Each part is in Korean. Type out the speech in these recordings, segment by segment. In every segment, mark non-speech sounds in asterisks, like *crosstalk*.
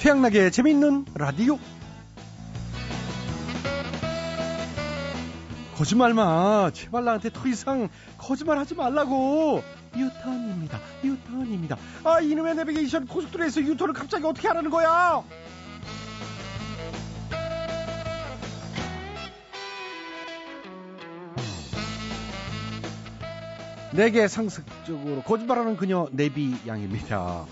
최양락의 재미있는 라디오. 거짓말 마. 제발 나한테 더 이상 거짓말 하지 말라고. 유턴입니다. 유턴입니다. 아, 이놈의 내비게이션 고속도로에서 유턴을 갑자기 어떻게 하라는 거야? 내게 상습적으로 거짓말하는 그녀 내비 양입니다.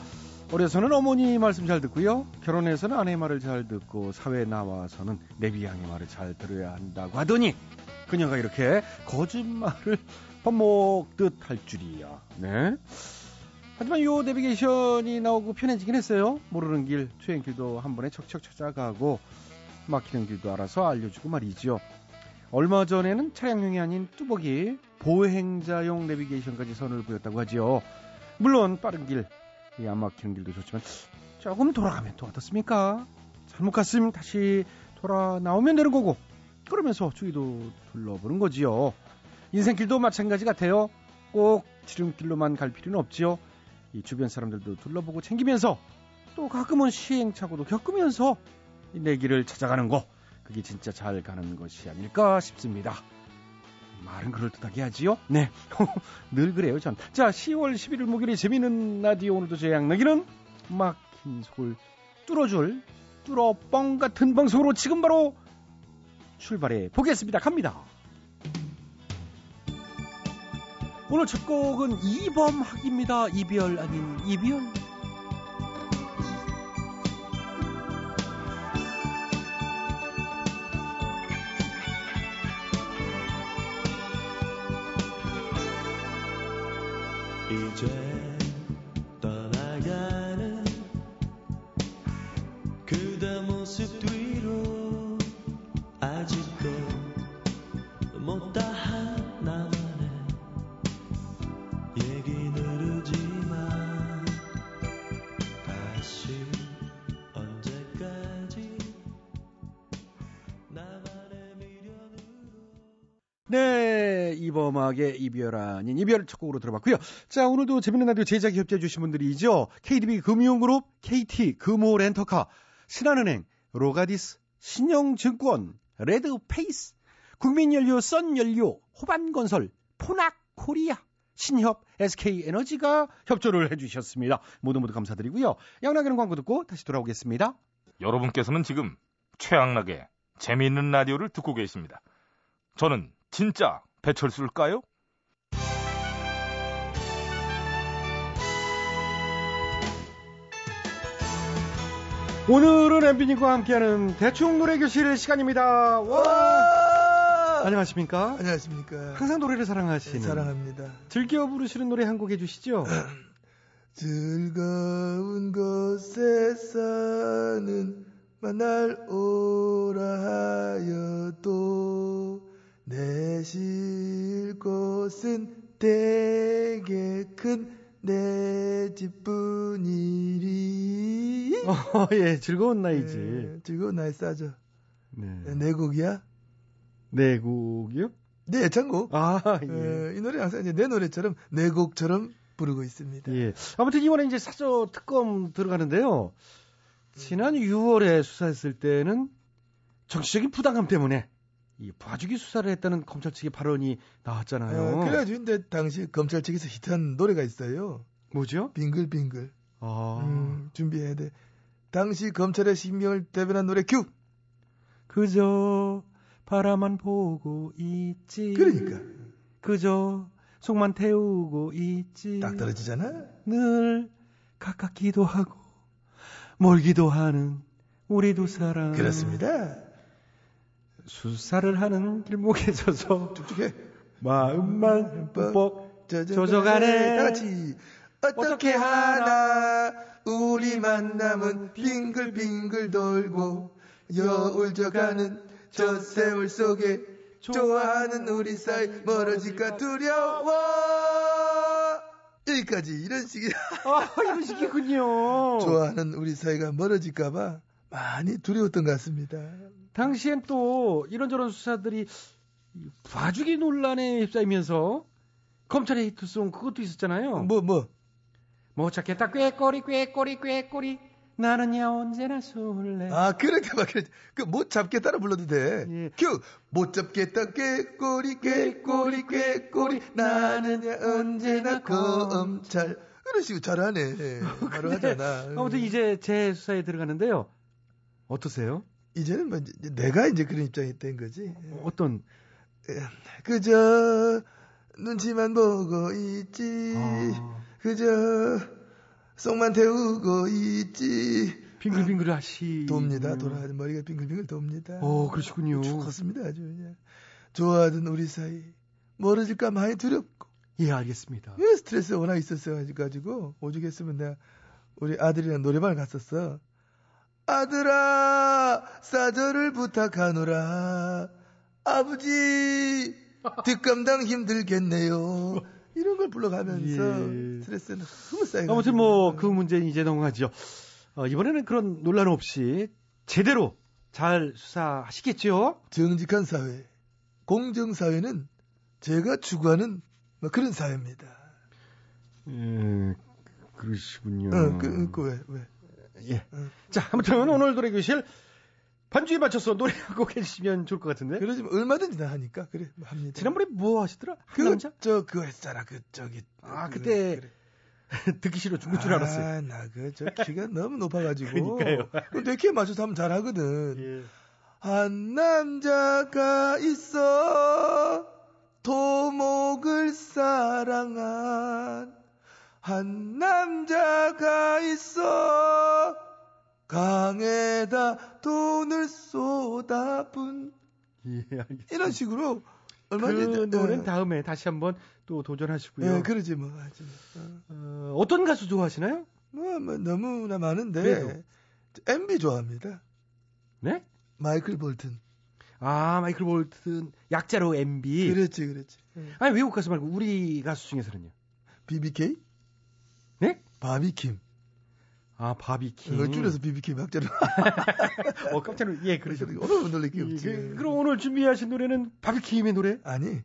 어려서는 어머니 말씀 잘 듣고요. 결혼해서는 아내 말을 잘 듣고 사회에 나와서는 내비 양의 말을 잘 들어야 한다고 하더니 그녀가 이렇게 거짓말을 *laughs* 퍼먹듯 할 줄이야. 네. 하지만 요 내비게이션이 나오고 편해지긴 했어요. 모르는 길, 투행길도 한 번에 척척 찾아가고 막히는 길도 알아서 알려주고 말이죠. 얼마 전에는 차량용이 아닌 뚜벅이 보행자용 내비게이션까지 선을 보였다고 하지요. 물론 빠른 길, 안 막히는 길도 좋지만 조금 돌아가면 또 어떻습니까? 잘못 갔으면 다시 돌아 나오면 되는 거고 그러면서 주위도 둘러보는 거지요. 인생길도 마찬가지 같아요. 꼭 지름길로만 갈 필요는 없지요. 이 주변 사람들도 둘러보고 챙기면서 또 가끔은 시행착오도 겪으면서 내 길을 찾아가는 거 그게 진짜 잘 가는 것이 아닐까 싶습니다. 말은 그럴듯하게 하지요? 네. *laughs* 늘 그래요, 전. 자, 10월 11일 목요일에 재미있는 라디오 오늘도 제 양나기는 막힌 속을 뚫어줄 뚫어뻥 같은 방송으로 지금 바로 출발해 보겠습니다. 갑니다. 오늘 첫 곡은 이범학입니다. 이별 아닌 이별. 이제 네, 이범학의 이별 아닌 이별 첫 곡으로 들어봤고요. 자, 오늘도 재밌는 라디오 제작 협조해 주신 분들이죠. KDB 금융그룹, KT 금호 렌터카, 신한은행, 로가디스, 신영증권, 레드페이스, 국민연료, 썬연료, 호반건설, 포낙코리아, 신협, SK에너지가 협조를 해주셨습니다. 모두 모두 감사드리고요. 양락이는 광고 듣고 다시 돌아오겠습니다. 여러분께서는 지금 최양락의 재미있는 라디오를 듣고 계십니다. 저는 진짜 배철수일까요? 오늘은 엠비님과 함께하는 대충 노래 교실 시간입니다. 와! 안녕하십니까? 안녕하십니까. 항상 노래를 사랑하시는 네, 사랑합니다. 즐겨 부르시는 노래 한 곡 해주시죠. *clears throat* 즐거운 곳에 사는 만날 오라 하여도 내쉴 곳은 되게 큰 내 집뿐이리. 어, 예, 즐거운 나이지. 네, 즐거운 나이 싸죠. 네. 내 곡이야? 네 곡이요? 내 애창곡. 아, 예. 에, 이 노래 항상 이제 내 노래처럼 내 곡처럼 부르고 있습니다. 예. 아무튼 이번에 이제 사저 특검 들어가는데요. 지난 6월에 수사했을 때는 정치적인 부당함 때문에 이 봐주기 수사를 했다는 검찰 측의 발언이 나왔잖아요. 어, 그래가지고 근데 당시 검찰 측에서 히트한 노래가 있어요. 뭐죠? 빙글빙글. 아, 음, 준비해야 돼. 당시 검찰의 신명을 대변한 노래 큐. 그저 바라만 보고 있지. 그러니까 그저 속만 태우고 있지. 딱 떨어지잖아. 늘 가깝기도 하고 멀기도 하는 우리 두 사람. 그렇습니다. 수사를 하는 길목에 *laughs* 서서 쭉쭉해. 마음만 뻑 젖어가네. 젖어가네. 다 같이 어떻게 하나 우리 만남은 빙글빙글 돌고 여울져가는 저 세월 속에 좋아하는 우리 사이 멀어질까 두려워 여기까지 이런 식이 아, 이런 식이군요. *laughs* 좋아하는 우리 사이가 멀어질까봐 많이 두려웠던 것 같습니다. 당시엔 또 이런저런 수사들이 이 봐주기 논란에 휩싸이면서 검찰의 히트송 그것도 있었잖아요. 뭐 뭐? 못 찾겠다 꾀꼬리 꾀꼬리 꾀꼬리 나는야 언제나 설레. 아, 그렇게 막, 그못 잡게 따라 불러도 돼. 예. 큐! 못 잡겠다, 꾀꼬리, 꾀꼬리, 꾀꼬리, 나는 언제나 검찰. 이런 식으로 잘하네. *laughs* 바로 하잖아. 아무튼 이제 제 수사에 들어가는데요. 어떠세요? 이제는 뭐, 이제 내가 이제 그런 입장이 된 거지. 어떤 그저, 눈치만 보고 있지. 아, 그저, 속만 태우고 있지. 빙글빙글 하시. 돕니다. 돌아 머리가 빙글빙글 돕니다. 어, 그러시군요. 죽었습니다. 아주 그냥. 좋아하던 우리 사이 멀어질까 많이 두렵고 예, 알겠습니다. 왜 스트레스가 워낙 있었어 가지고 오죽했으면 내가 우리 아들이랑 노래방을 갔었어. 아들아 사절을 부탁하노라 아버지 뒷감당 힘들겠네요. 이런 걸 불러가면서 예. 스트레스는 너무 쌓여가지고 아무튼 뭐 그 문제는 이제 넘어가죠. 어, 이번에는 그런 논란 없이 제대로 잘 수사하시겠죠? 정직한 사회, 공정 사회는 제가 추구하는 뭐 그런 사회입니다. 예, 그러시군요. 어, 그, 그 왜, 왜? 예. 응. 자, 아무튼 오늘 노래 교실 반주에 맞춰서 노래 한곡 해주시면 좋을 것 같은데. 그러지 뭐 얼마든지 다 하니까 그래 뭐 합니다. 지난번에 뭐 하시더라? 그, 한남자? 저 그거 했잖아 그 저기 아, 그, 그때 *laughs* 듣기 싫어 죽을 줄 알았어요. 아, 나 그 저 키가 너무 높아가지고. 그러니까요. 근데 키에 맞춰서 하면 잘하거든. 예. 한 남자가 있어 도목을 사랑한 한 남자가 있어 강에다 돈을 쏟아분 예, 알겠습니다. 이런 식으로 그 얼마든지 노래는 예. 다음에 다시 한번 또 도전하시고요. 예, 그러지 뭐 하지 뭐. 어. 어, 어떤 가수 좋아하시나요? 뭐, 뭐 너무나 많은데 그래도. MB 좋아합니다. 네? 마이클 볼튼. 아, 마이클 볼튼 약자로 MB. 그렇지, 그렇지. 예. 아니 외국 가수 말고 우리 가수 중에서는요. BBK? 네? 바비킴. 아, 바비킴. 어, 줄여서 BBK 막자로. *laughs* 어, 깜짝 놀. 예, 그러죠. 어려운 놀랄 게 예, 없지. 그, 그럼 오늘 준비하신 노래는 바비킴의 노래? 아니,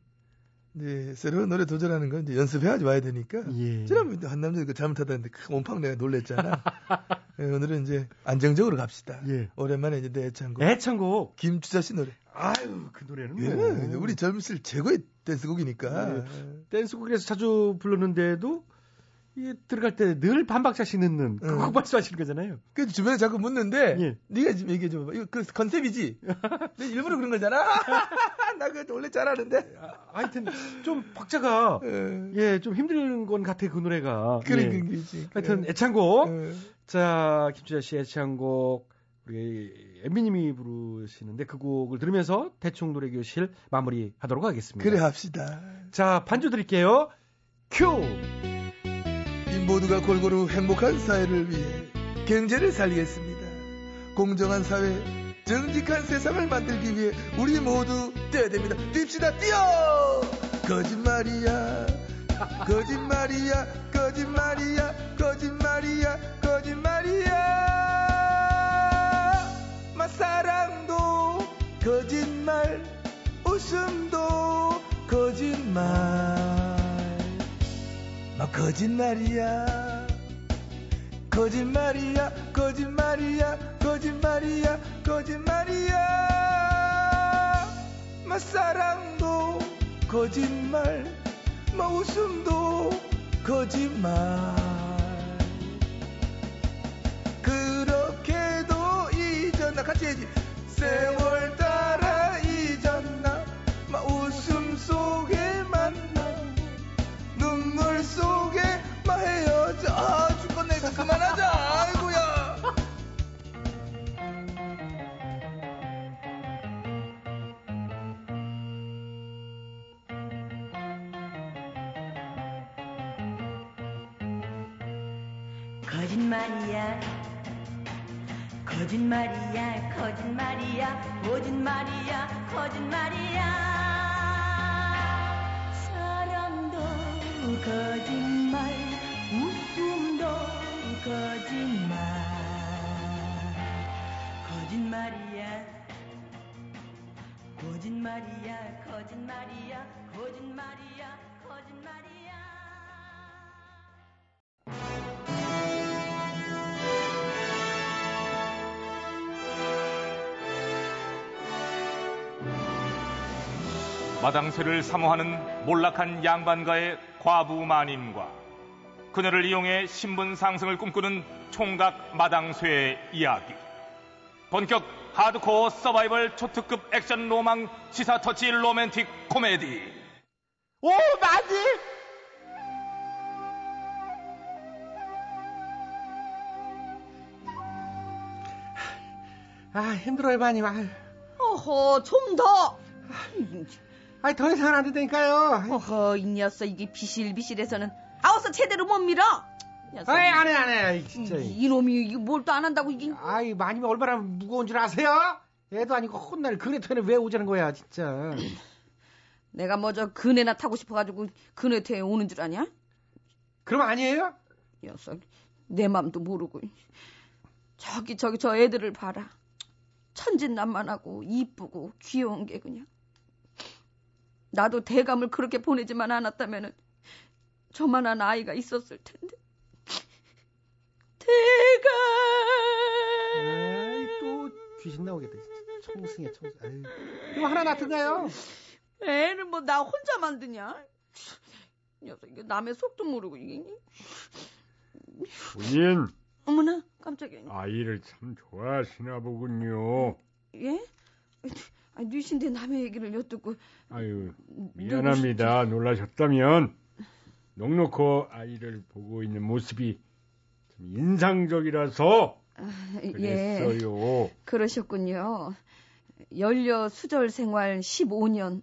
이제 새로운 노래 도전하는 건 이제 연습해야지 와야 되니까. 예. 지난번에 한 남자 그 잘못하다는데 큰 온팡 내가 놀랬잖아. *laughs* 예, 오늘은 이제 안정적으로 갑시다. 예. 오랜만에 이제 내 애창곡. 애창곡. 김추자 씨 노래. 아유, 그 노래는 예, 뭐. 우리 젊은이들 최고의 댄스곡이니까. 예. 댄스곡에서 자주 불렀는데도 이 들어갈 때 늘 반박자씩 넣는 그 응. 곡 말씀하시는 거잖아요. 그래서 주변에 자꾸 묻는데 예. 네가 지금 얘기해 줘봐. 이거 그 컨셉이지. *laughs* 내 일부러 그런 거잖아. *laughs* 나 그거 원래 잘하는데. 아, 하여튼 좀 박자가 예. 예, 좀 힘든 건 같아 그 노래가. 그런 예. 건기지. 하여튼 애창곡. 예. 자, 김주자 씨 애창곡 우리 엠비님이 부르시는데 그 곡을 들으면서 대충 노래 교실 마무리하도록 하겠습니다. 그래 합시다. 자, 반주 드릴게요. 큐. 이 모두가 골고루 행복한 사회를 위해 경제를 살리겠습니다. 공정한 사회, 정직한 세상을 만들기 위해 우리 모두 뛰어야 됩니다. 뜁시다, 뛰어! 거짓말이야, 거짓말이야, 거짓말이야, 거짓말이야, 거짓말이야. 마 사랑도 거짓말, 웃음도 거짓말. 막 거짓말이야. 거짓말이야 거짓말이야 거짓말이야 거짓말이야. 막 사랑도 거짓말 막 웃음도 거짓말. 그렇게도 잊었나 같이 해야지. 세월 그만하자 아이고야. 거짓말이야. 거짓말이야 거짓말이야 거짓말이야 거짓말이야 거짓말 거짓말이야. 거짓말이야 거짓말이야 거짓말이야 거짓말이야. 마당쇠를 사모하는 몰락한 양반가의 과부 마님과 그녀를 이용해 신분 상승을 꿈꾸는 총각 마당쇠의 이야기. 본격 하드코어 서바이벌 초특급 액션 로망 시사 터치 로맨틱 코미디. 오, 맞지? 아, 힘들어요, 많이. 아유. 어허, 좀 더. 아이, 더 이상은 안 된다니까요. 어허, 이 녀석 이게 비실비실해서는 아우서 제대로 못 밀어. 녀석. 아이, 안 해, 안 해. 아이, 진짜. 이- 이놈이 이게 뭘또 안 한다고 이게. 아이, 마님이 얼마나 무거운 줄 아세요? 애도 아니고 혼날 그네토에왜 오자는 거야, 진짜. *clears throat* 내가 뭐저 그네나 타고 싶어가지고 그네트에 오는 줄 아냐? 그럼 아니에요? 녀석 내 맘도 모르고 저기 저기 저 애들을 봐라 천진난만하고 이쁘고 귀여운 게 그냥 나도 대감을 그렇게 보내지만 않았다면은 저만한 아이가 있었을 텐데 대감 에이, 또 귀신 나오겠다. 청승이야, 청승. 아유. 이거 하나 놔둔가요? 애를 뭐 나 혼자 만드냐 녀석 이게 남의 속도 모르고 이게 부인 어머나 깜짝이야 아이를 참 좋아하시나 보군요. 예? 아, 뉘신데 남의 얘기를 엿듣고 아유 미안합니다. 놀라셨다면 넉넉히 아이를 보고 있는 모습이 좀 인상적이라서 예. 그랬어요. 그러셨군요. 연려 수절 생활 15년.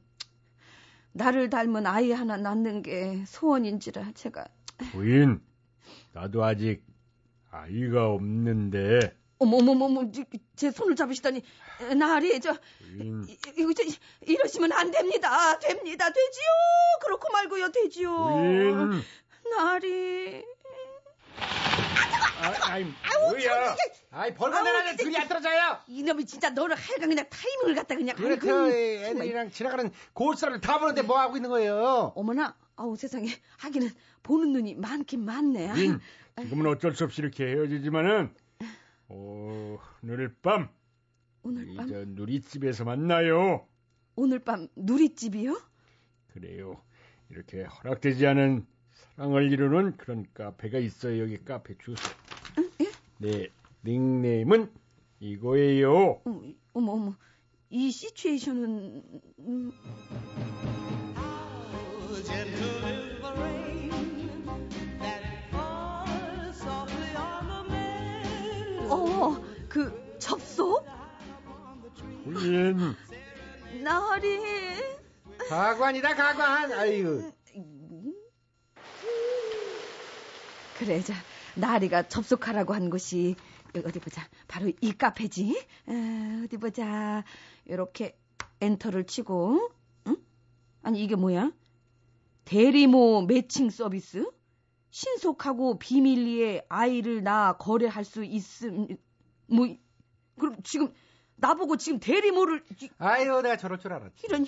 나를 닮은 아이 하나 낳는 게 소원인지라 제가. 부인 나도 아직 아이가 없는데 어머머머머 제- 제 손을 잡으시다니 나리 저 이- 이거 저, 이러시면 안 됩니다. 됩니다. 되지요. 그렇고 말고요. 되지요. 부인 나리 아, 아이, 뭐야. 아이, 벌건 내라는 들이 안 떨어져요. 이놈이 진짜 너를 하여간 그냥 타이밍을 갖다 그냥 그래, 아이고, 그 정말. 애들이랑 지나가는 고스란을 다 보는데 뭐 하고 있는 거예요? 어머나, 아우 세상에. 하기는 보는 눈이 많긴 많네. 아유, 부인 지금은 어쩔 수 없이 이렇게 헤어지지만은 어, 오늘 밤 오늘 밤저 누리집에서 만나요. 오늘 밤 누리집이요? 그래요. 이렇게 허락되지 않은 사랑을 이루는 그런 카페가 있어요. 여기 카페 주소. 네, 닉네임은 이거예요. 어머, 어머, 어머. 이 시츄에이션은 음, 가관이다, 가관. 아유. 그래, 자, 나리가 접속하라고 한 곳이 어디 보자. 바로 이 카페지. 아, 어디 보자. 이렇게 엔터를 치고, 응? 아니 이게 뭐야? 대리모 매칭 서비스? 신속하고 비밀리에 아이를 낳아 거래할 수 있음. 뭐 그럼 지금 나보고 지금 대리모를 이- 아유, 내가 저럴 줄 알았지. 이런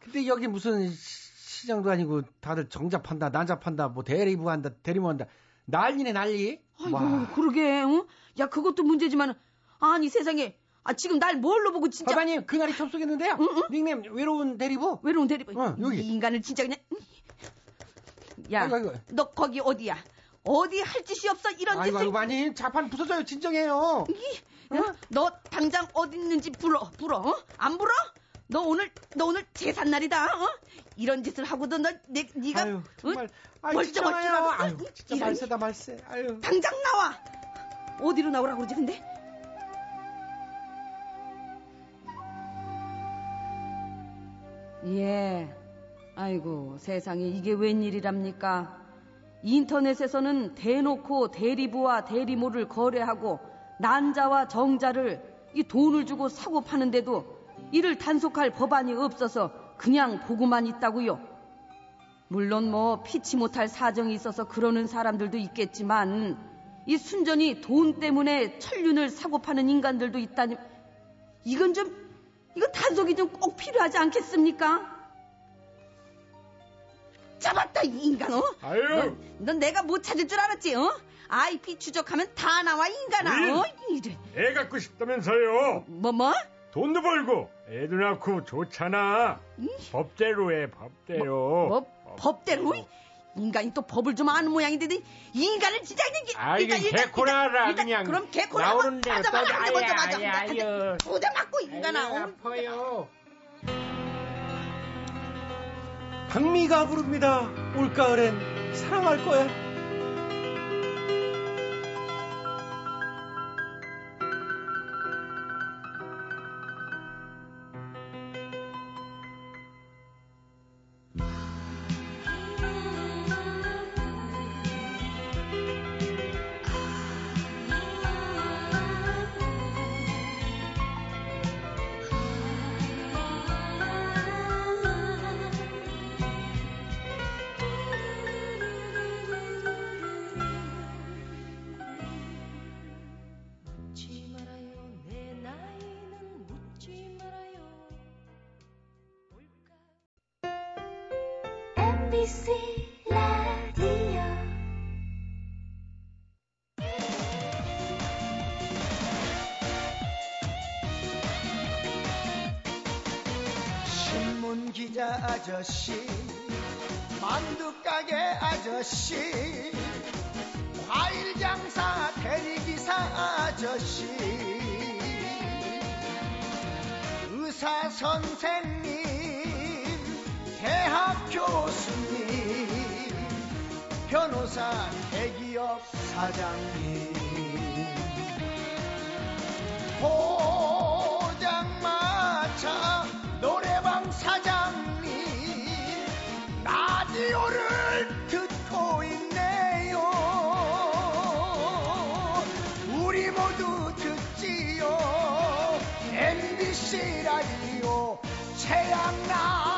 근데 여기 무슨 시- 시장도 아니고 다들 정잡한다, 난잡한다, 뭐 대리부 한다, 대리모 한다. 난리네, 난리. 아이고 와. 그러게 어? 야 그것도 문제지만 아니 세상에 아 지금 날 뭘로 보고 진짜 사장님, 그날이 접속했는데요. 응, 응? 닉네임 외로운 대리부. 외로운 대리 어, 여기. 이 인간을 진짜 그냥 야 아이고, 아이고. 너 거기 어디야 어디 할 짓이 없어 이런 아이고, 짓을 아이고, 많이 자판 부서져요. 진정해요. 어? 너 당장 어디 있는지 불어 불어 어? 안 불어? 너 오늘 너 오늘 제삿 날이다 어? 이런 짓을 하고도 너 내, 네가 아유, 정말. 어? 아유, 멀쩡할 줄 진짜요. 알았어? 아유, 진짜 이런- 말세다, 말세. 아유. 당장 나와 어디로 나오라고 그러지 근데 예 아이고 세상에 이게 웬일이랍니까 인터넷에서는 대놓고 대리부와 대리모를 거래하고 난자와 정자를 이 돈을 주고 사고 파는데도 이를 단속할 법안이 없어서 그냥 보고만 있다고요. 물론 뭐 피치 못할 사정이 있어서 그러는 사람들도 있겠지만 이 순전히 돈 때문에 천륜을 사고 파는 인간들도 있다니 이건 좀 이거 단속이 좀 꼭 필요하지 않겠습니까? 잡았다 이 인간 어? 아유, 넌, 넌 내가 못 찾을 줄 알았지 어? IP 추적하면 다 나와 이 인간아 어? 이래 애 갖고 싶다면서요. 뭐 뭐? 돈도 벌고 애도 낳고 좋잖아. 법대로 해, 법대로. 뭐 법대로 인간이 또 법을 좀 아는 모양인데 이 인간을 진짜 이게 아, 이건 개코라라, 그냥. 그럼 개코라 나오는 대로 맞아 맞아 맞아 맞아 맞아 아야. 두대 맞고 인간아 어? 아파요. 박미가 부릅니다. 올가을엔 사랑할 거야. 기자 아저씨, 만두 가게 아저씨, 과일 장사 대리기사 아저씨, 의사 선생님, 대학 교수님, 변호사 대기업 사장님. 포장마차 노래방 사장님. 라디오를 듣고 있네요. 우리 모두 듣지요. MBC 라디오 최양락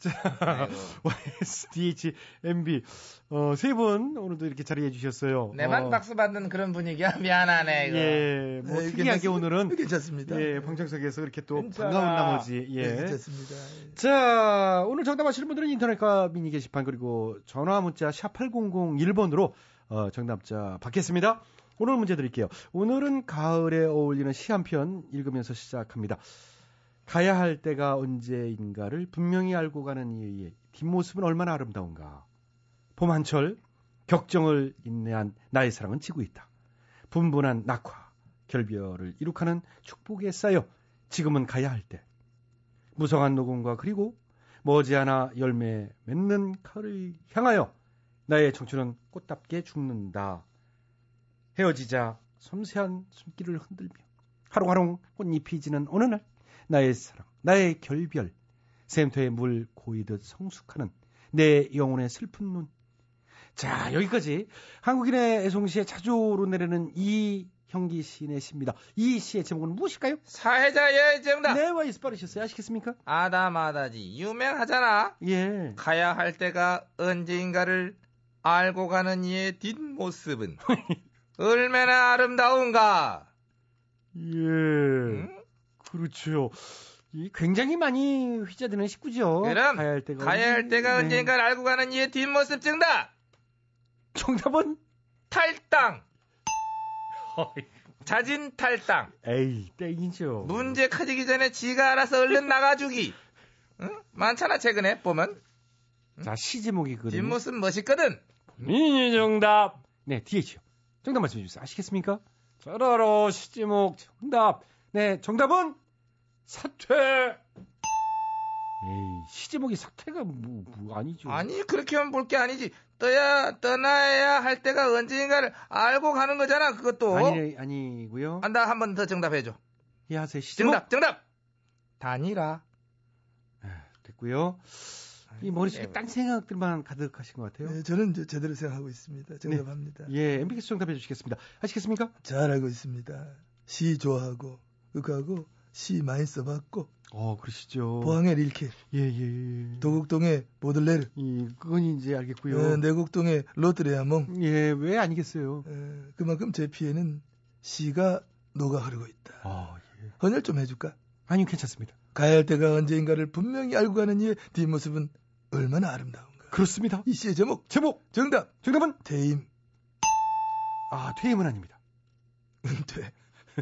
자, YSDH, MB, 어, 세 분, 오늘도 이렇게 자리해 주셨어요. 내만 어, 박수 받는 그런 분위기야 *laughs* 미안하네 이거 예, 뭐, 예, 특이하게 오늘은, 괜찮습니다. 예, 방청석에서 이렇게 또 괜찮아. 반가운 나머지, 예. 예, 괜찮습니다. 예. 자, 오늘 정답하시는 분들은 인터넷과 미니 게시판 그리고 전화 문자 샵 8001번으로 어, 정답자 받겠습니다. 오늘 문제 드릴게요. 오늘은 가을에 어울리는 시 한 편 읽으면서 시작합니다. 가야 할 때가 언제인가를 분명히 알고 가는 이의 뒷모습은 얼마나 아름다운가. 봄 한철 격정을 인내한 나의 사랑은 지고 있다. 분분한 낙화 결별을 이룩하는 축복에 쌓여 지금은 가야 할 때. 무성한 녹음과 그리고 머지않아 열매 맺는 가을을 향하여 나의 청춘은 꽃답게 죽는다. 헤어지자 섬세한 손길을 흔들며 하롱하롱 꽃잎이 지는 어느 날 나의 사랑, 나의 결별, 샘터에 물 고이듯 성숙하는 내 영혼의 슬픈 눈. 자, 여기까지 한국인의 애송시에 자주 오르내리는 이 형기 시인의 시입니다. 이 시의 제목은 무엇일까요? 사회자의 정답 네, 와이스 빠르셨어요. 아시겠습니까? 아다마다지 유명하잖아 예. 가야 할 때가 언제인가를 알고 가는 이의 뒷모습은 *laughs* 얼마나 아름다운가 예. 응? 그렇죠. 이 굉장히 많이 휘자드는 식구죠. 그럼 가야 할 때가 가야 할 때가 네. 언젠가 알고 가는 이의 뒷모습 정답 정답은 탈당 자진 탈당 에이 땡이죠. 문제 커지기 전에 지가 알아서 얼른 나가주기 응? 많잖아 최근에 보면 자 시제목이 그거든요. 뒷모습 멋있거든 본인이 정답. 네 DH요. 정답 말씀해 주세요. 아시겠습니까? 짜라로 시제목 정답. 네 정답은 사퇴. 에이 시제목이 사퇴가 뭐, 뭐 아니죠. 아니 그렇게 하면 볼게 아니지 떠야 떠나야 할 때가 언제인가를 알고 가는 거잖아 그것도 아니 아니고요. 안다 한 번 더 정답해줘 예 하세요 시제목. 정답 정답 다니라 됐고요. 이 머릿속에 네. 딴 생각들만 가득하신 것 같아요. 예, 저는 제대로 생각하고 있습니다. 정답합니다. 예, MBC 정답해 주시겠습니다. 아시겠습니까? 잘 알고 있습니다. 시 좋아하고 극하고 시 많이 써봤고 어, 그러시죠. 포항의 릴케, 예, 예, 예. 도곡동의 보들레르, 이, 그건 이제 알겠고요. 어, 내곡동의 로트레아몽. 예, 왜 아니겠어요? 어, 그만큼 제 피에는 시가 녹아 흐르고 있다. 아, 예. 헌혈 좀 해줄까? 아니요, 괜찮습니다. 가야 할 때가 언제인가를 분명히 알고 가는 이의 뒷모습은 얼마나 아름다운가. 그렇습니다. 이 시의 제목, 제목, 정답, 정답은? 퇴임, 아, 퇴임은 아닙니다. 은퇴,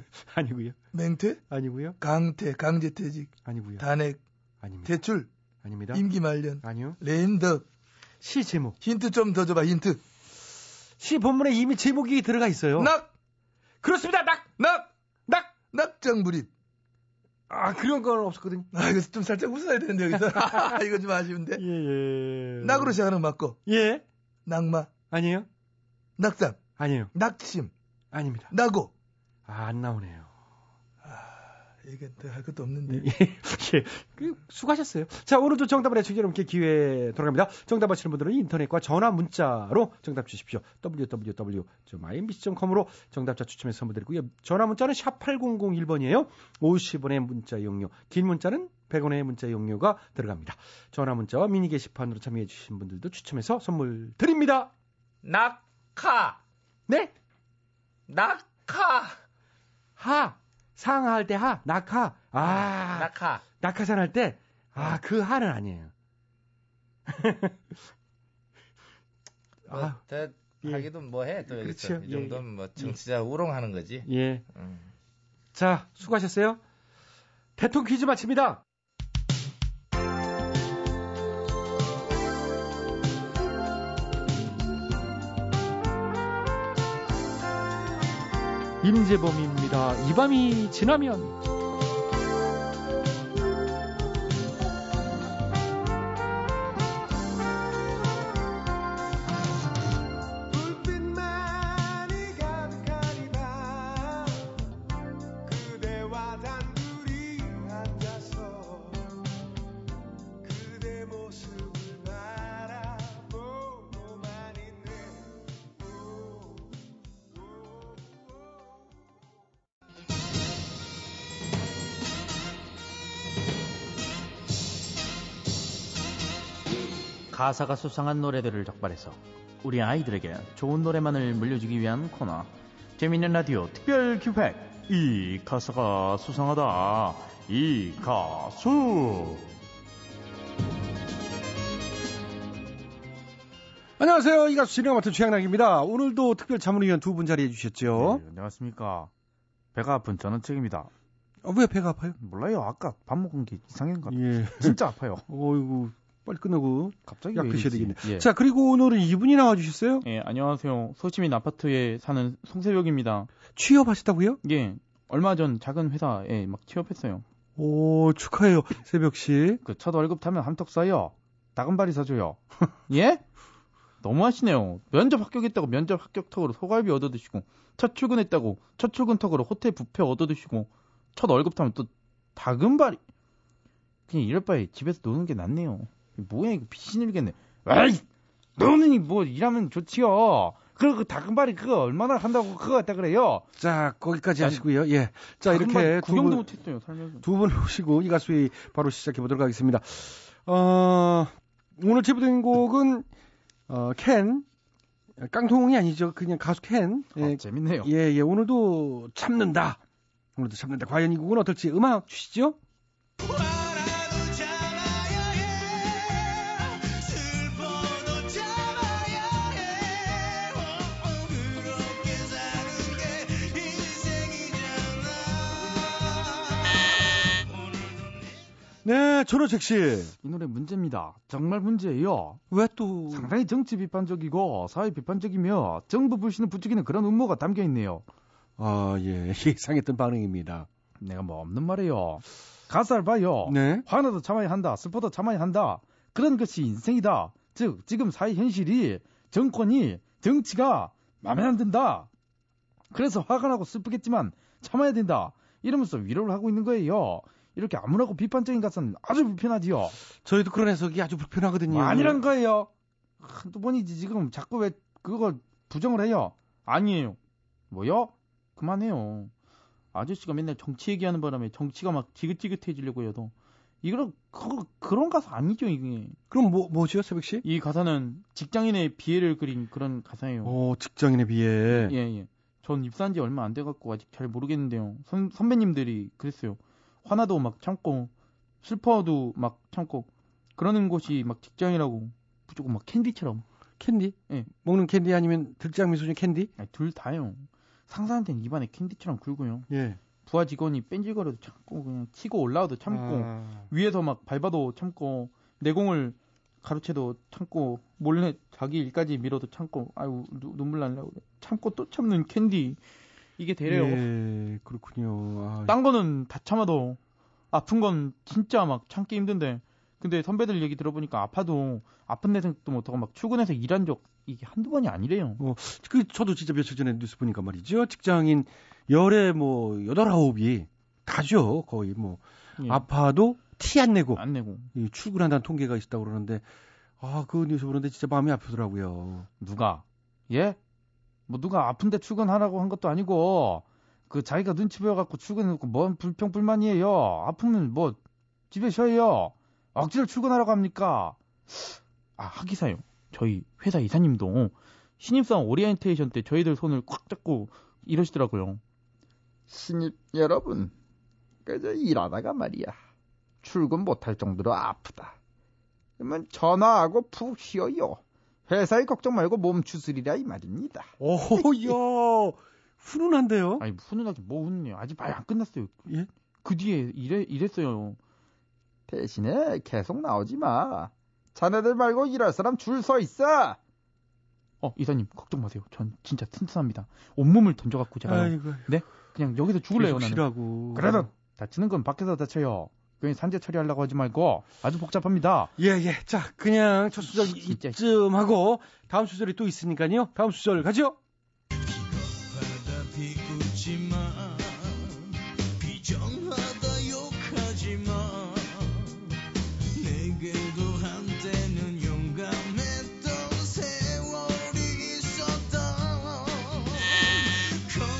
*laughs* 아니고요. 맹퇴, 아니고요. 강퇴, 강제퇴직, 아니고요. 단핵, 아닙니다. 대출, 아닙니다. 임기 말년, 아니요. 레임덕. 시 제목. 힌트 좀 더 줘봐, 힌트. 시 본문에 이미 제목이 들어가 있어요. 낙, 그렇습니다. 낙! 낙, 낙! 낙장불입. 아, 그런 건 없었거든요. 아, 이거 좀 살짝 웃어야 되는데, 여기서. *laughs* *laughs* 이거 좀 아쉬운데. 예, 예. 낙으로 시작하는 거 맞고, 예? 낙마, 아니에요? 낙상, 아니에요. 낙심, 아닙니다. 낙오. 아, 안 나오네요. 이게 더할 것도 없는데. 예, 예. 그, 수고하셨어요. 자, 오늘도 정답을 해주기 여러분께 기회 돌아갑니다. 정답 아시는 분들은 인터넷과 전화 문자로 정답 주십시오. www.imbc.com으로 정답자 추첨해서 선물 드리고요. 전화 문자는 샵 8001번이에요. 50원의 문자 용료, 긴 문자는 100원의 문자 용료가 들어갑니다. 전화 문자와 미니 게시판으로 참여해 주신 분들도 추첨해서 선물 드립니다. 낙하, 네? 낙하, 하. 상하할 때 하, 낙하. 아, 낙하. 낙하산 할 때, 아, 그 하는 아니에요. *laughs* 뭐, 아, 더 예. 하기도 뭐해 또 여기서 그렇죠. 이 예, 정도면 뭐 정치자 우롱하는 거지. 예. 음. 자, 수고하셨어요. 대통령 퀴즈 마칩니다. 임재범입니다. 이 밤이 지나면 가사가 수상한 노래들을 적발해서 우리 아이들에게 좋은 노래만을 물려주기 위한 코너 재밌는 라디오 특별 기획 이 가사가 수상하다 이 가수 안녕하세요. 이 가수 진행을 맡은 최양락입니다. 오늘도 특별 자문위원 두 분 자리해 주셨죠. 네, 안녕하십니까 배가 아픈 저는 책입니다 아, 왜 배가 아파요? 몰라요 아까 밥 먹은 게 이상한 것 같아요 예. 진짜 아파요 *laughs* 어이구, 빨리 끝내고 갑자기 약왜 드셔야? 되겠네. 예. 자, 그리고 오늘은 이분이 나와주셨어요. 예, 안녕하세요 소시민 아파트에 사는 송세벽입니다 취업하셨다고요? 예 얼마 전 작은 회사에 막 취업했어요 오, 축하해요. 새벽 씨. 그 첫 월급 타면 함떡 써요. 다금바리 사줘요. *laughs* 예? 너무하시네요. 면접 합격했다고 면접 합격턱으로 소갈비 얻어 드시고 첫 출근했다고 첫 출근턱으로 호텔 뷔페 얻어 드시고 첫 월급 타면 또 다금바리 그냥 이럴 바에 집에서 노는 게 낫네요. 뭐야 이거 비신일겠네. 에이 노는 뭐 일하면 좋지요. 그리고 그 다금바리 그거 얼마나 한다고 그거 갖다 그래요. 자, 거기까지 아니, 하시고요. 예. 자, 이렇게 두 분, 못했어요. 두 분 오시고 이 가수의 바로 시작해 보도록 하겠습니다. 어, 오늘 제보된 곡은 어, 캔 깡통이 아니죠. 그냥 가수 캔. 아, 예, 재밌네요. 예, 예. 오늘도 참는다. 오늘도 참는다. 과연 이 곡은 어떨지 음악 주시죠. 네, 전호책 씨. 이 노래 문제입니다. 정말 문제예요. 왜 또 상당히 정치 비판적이고 사회 비판적이며 정부 불신을 부추기는 그런 음모가 담겨 있네요. 아, 예. *laughs* 예상했던 반응입니다. 내가 뭐 없는 말이에요. 가사를 봐요. 네. 화나도 참아야 한다. 슬퍼도 참아야 한다. 그런 것이 인생이다. 즉 지금 사회 현실이 정권이 정치가 마음에 안 든다. 그래서 화가 나고 슬프겠지만 참아야 된다. 이러면서 위로를 하고 있는 거예요. 이렇게 아무렇고 비판적인 가사는 아주 불편하지요. 저희도 그런 해석이 아주 불편하거든요. 뭐 아니란 거예요. 한두 번이지 지금 자꾸 왜 그걸 부정을 해요? 아니에요. 뭐요? 그만해요. 아저씨가 맨날 정치 얘기하는 바람에 정치가 막 지긋지긋해지려고 해도 이거 그, 그런 가사 아니죠 이게. 그럼 뭐 뭐죠, 새벽 씨? 이 가사는 직장인의 비애를 그린 그런 가사예요. 어, 직장인에 비해 예, 예. 전 입사한 지 얼마 안 돼갖고 아직 잘 모르겠는데요. 선, 선배님들이 그랬어요. 화나도 막 참고, 슬퍼도 막 참고, 그러는 곳이 막 직장이라고, 무조건 막 캔디처럼. 캔디? 예. 먹는 캔디 아니면 들장 미소녀 캔디? 아니, 둘 다요. 상사한테는 입안에 캔디처럼 굴고요. 예. 부하 직원이 뺀질거려도 참고, 그냥 치고 올라와도 참고, 아, 위에서 막 밟아도 참고, 내 공을 가로채도 참고, 몰래 자기 일까지 밀어도 참고, 아유, 누- 눈물 날려고 그래. 참고 또 참는 캔디. 이게 되래요. 예, 그렇군요. 아, 딴 거는 다 참아도 아픈 건 진짜 막 참기 힘든데 근데 선배들 얘기 들어보니까 아파도 아픈 내 생각도 못하고 막 출근해서 일한 적 이게 한두 번이 아니래요. 그 저도 진짜 며칠 전에 뉴스 보니까 말이죠. 직장인 열에 뭐 여덟 아홉이 다죠. 거의 뭐 예. 아파도 티 안 내고 안 내고 이 출근한다는 통계가 있다고 그러는데 아, 그 뉴스 보는데 진짜 마음이 아프더라고요. 누가 예? 뭐 누가 아픈데 출근하라고 한 것도 아니고 그 자기가 눈치 보여갖고 출근해놓고 뭔 불평 불만이에요. 아프면 뭐 집에 쉬어요. 억지로 출근하라고 합니까? 아 하기사요. 저희 회사 이사님도 신입사원 오리엔테이션 때 저희들 손을 꽉 잡고 이러시더라고요. 신입 여러분, 그저 일하다가 말이야. 출근 못할 정도로 아프다. 그러면 전화하고 푹 쉬어요. 회사에 걱정 말고 몸 추스리라 이 말입니다. 오, 야, 훈훈한데요? 아니 훈훈하게 뭐 훈훈해요. 아직 말 안 끝났어요. 예? 그 뒤에 이래 이랬어요. 대신에 계속 나오지 마. 자네들 말고 일할 사람 줄 서 있어. 어 이사님 걱정 마세요. 전 진짜 튼튼합니다. 온몸을 던져갖고 제가 아이고, 네 그냥 여기서 죽을래요 나는. 쉬라고. 그래도 다치는 건 밖에서 다쳐요. 괜히 산재 처리하려고 하지 말고 아주 복잡합니다. 예, 예. 자, 그냥 첫 수절 진짜. 이쯤 하고 다음 수절이 또 있으니까요. 다음 수절 가죠.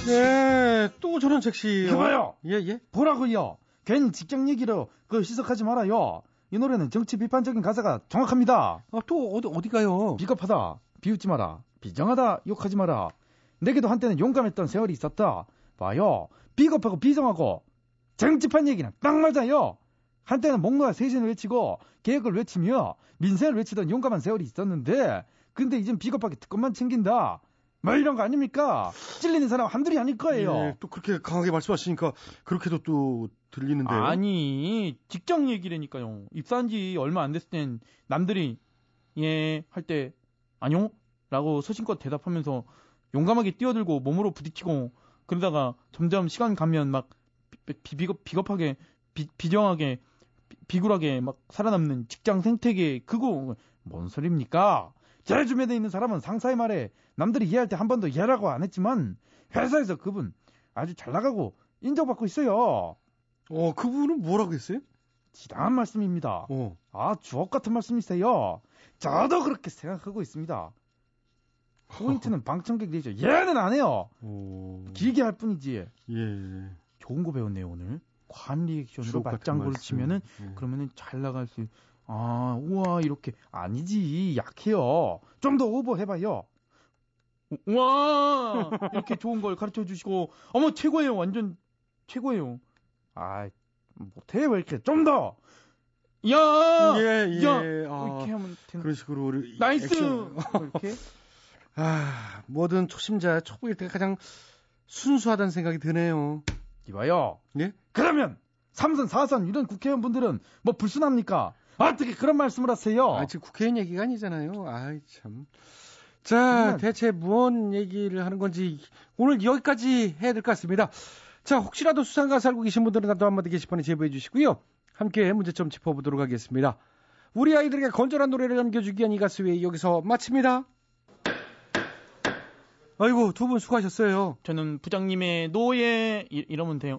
네, 또 저는 즉시 이봐요. 예, 예. 보라고요. 괜히 직장 얘기로 그 시석하지 말아요. 이 노래는 정치 비판적인 가사가 정확합니다. 아, 또 어디 어디 가요? 비겁하다. 비웃지 마라. 비정하다. 욕하지 마라. 내게도 한때는 용감했던 세월이 있었다. 봐요. 비겁하고 비정하고 정치판 얘기는 딱 맞아요. 한때는 뭔가 세신을 외치고 계획을 외치며 민생을 외치던 용감한 세월이 있었는데 근데 이젠 비겁하게 특권만 챙긴다. 뭐 이런 거 아닙니까? 찔리는 사람 한둘이 아닐 거예요. 예, 또 그렇게 강하게 말씀하시니까 그렇게도 또 들리는데요. 아니 직장 얘기라니까요. 입사한 지 얼마 안 됐을 땐 남들이 예 할 때 아니요 라고 소신껏 대답하면서 용감하게 뛰어들고 몸으로 부딪히고 그러다가 점점 시간 가면 막 비, 비, 비겁, 비겁하게 비, 비정하게 비, 비굴하게 막 살아남는 직장 생태계 그거 뭔 소리입니까? 제 주변에 있는 사람은 상사의 말에 남들이 이해할 때 한 번도 이해라고 안 했지만 회사에서 그분 아주 잘 나가고 인정받고 있어요. 어, 그분은 뭐라고 했어요? 지당한 말씀입니다. 어. 아, 주옥 같은 말씀이세요. 저도 그렇게 생각하고 있습니다. 포인트는 방청객 리죠 얘는 안 해요. 오. 길게 할 뿐이지. 예. 좋은 거 배웠네요, 오늘. 과한 리액션으로 맞장구를. 치면은 예. 그러면은 잘 나갈 수. 아, 우와 이렇게 아니지 약해요. 좀 더 오버 해봐요. 와 이렇게 좋은 걸 가르쳐 주시고 어머 최고예요 완전 최고예요. 아 못해 왜 이렇게 좀 더. 야, 예, 예. 야 아, 이렇게 하면 되는. 그런 식으로 우리 nice action. 이렇게. *laughs* 아, 뭐든 초심자 초보일 때가 가장 순수하다는 생각이 드네요. 이봐요. 예? 그러면 삼선 사선 이런 국회의원분들은 뭐 불순합니까? 어떻게 그런 말씀을 하세요? 아, 지금 국회의원 얘기가 아니잖아요. 아이, 참. 자, 대체 무언 얘기를 하는 건지 오늘 여기까지 해야 될 것 같습니다. 자, 혹시라도 수상가 살고 계신 분들은 나도 한마디 게시판에 제보해 주시고요. 함께 문제점 짚어보도록 하겠습니다. 우리 아이들에게 건전한 노래를 안겨주기 위한 이 가수회 여기서 마칩니다. 아이고, 두 분 수고하셨어요. 저는 부장님의 노예 이, 이러면 돼요.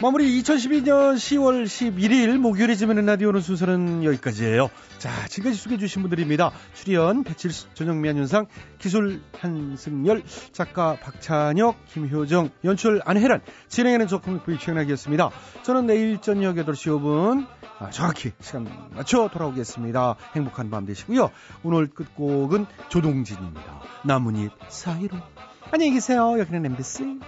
마무리 2012년 10월 11일 목요일에 지면은 라디오는 순서는 여기까지예요. 자, 지금까지 소개해 주신 분들입니다. 출연 배칠수, 전영미, 안윤상, 기술 한승열, 작가 박찬혁, 김효정, 연출 안혜란, 진행하는 저 코믹부의 최연학이었습니다. 저는 내일 저녁 8시 5분 아, 정확히 시간 맞춰 돌아오겠습니다. 행복한 밤 되시고요. 오늘 끝곡은 조동진입니다. 나뭇잎 사이로. 안녕히 계세요. 여기는 MBC.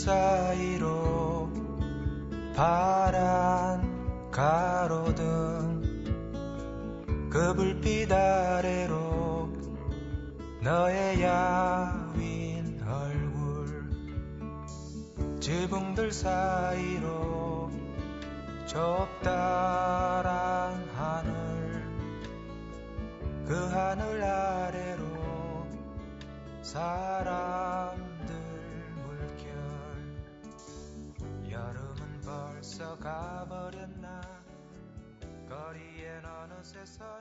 사이로 파란 가로등 그 불빛 아래로 너의 야윈 얼굴 지붕들 사이로 좁다란 하늘 그 하늘 아래로 사람 여름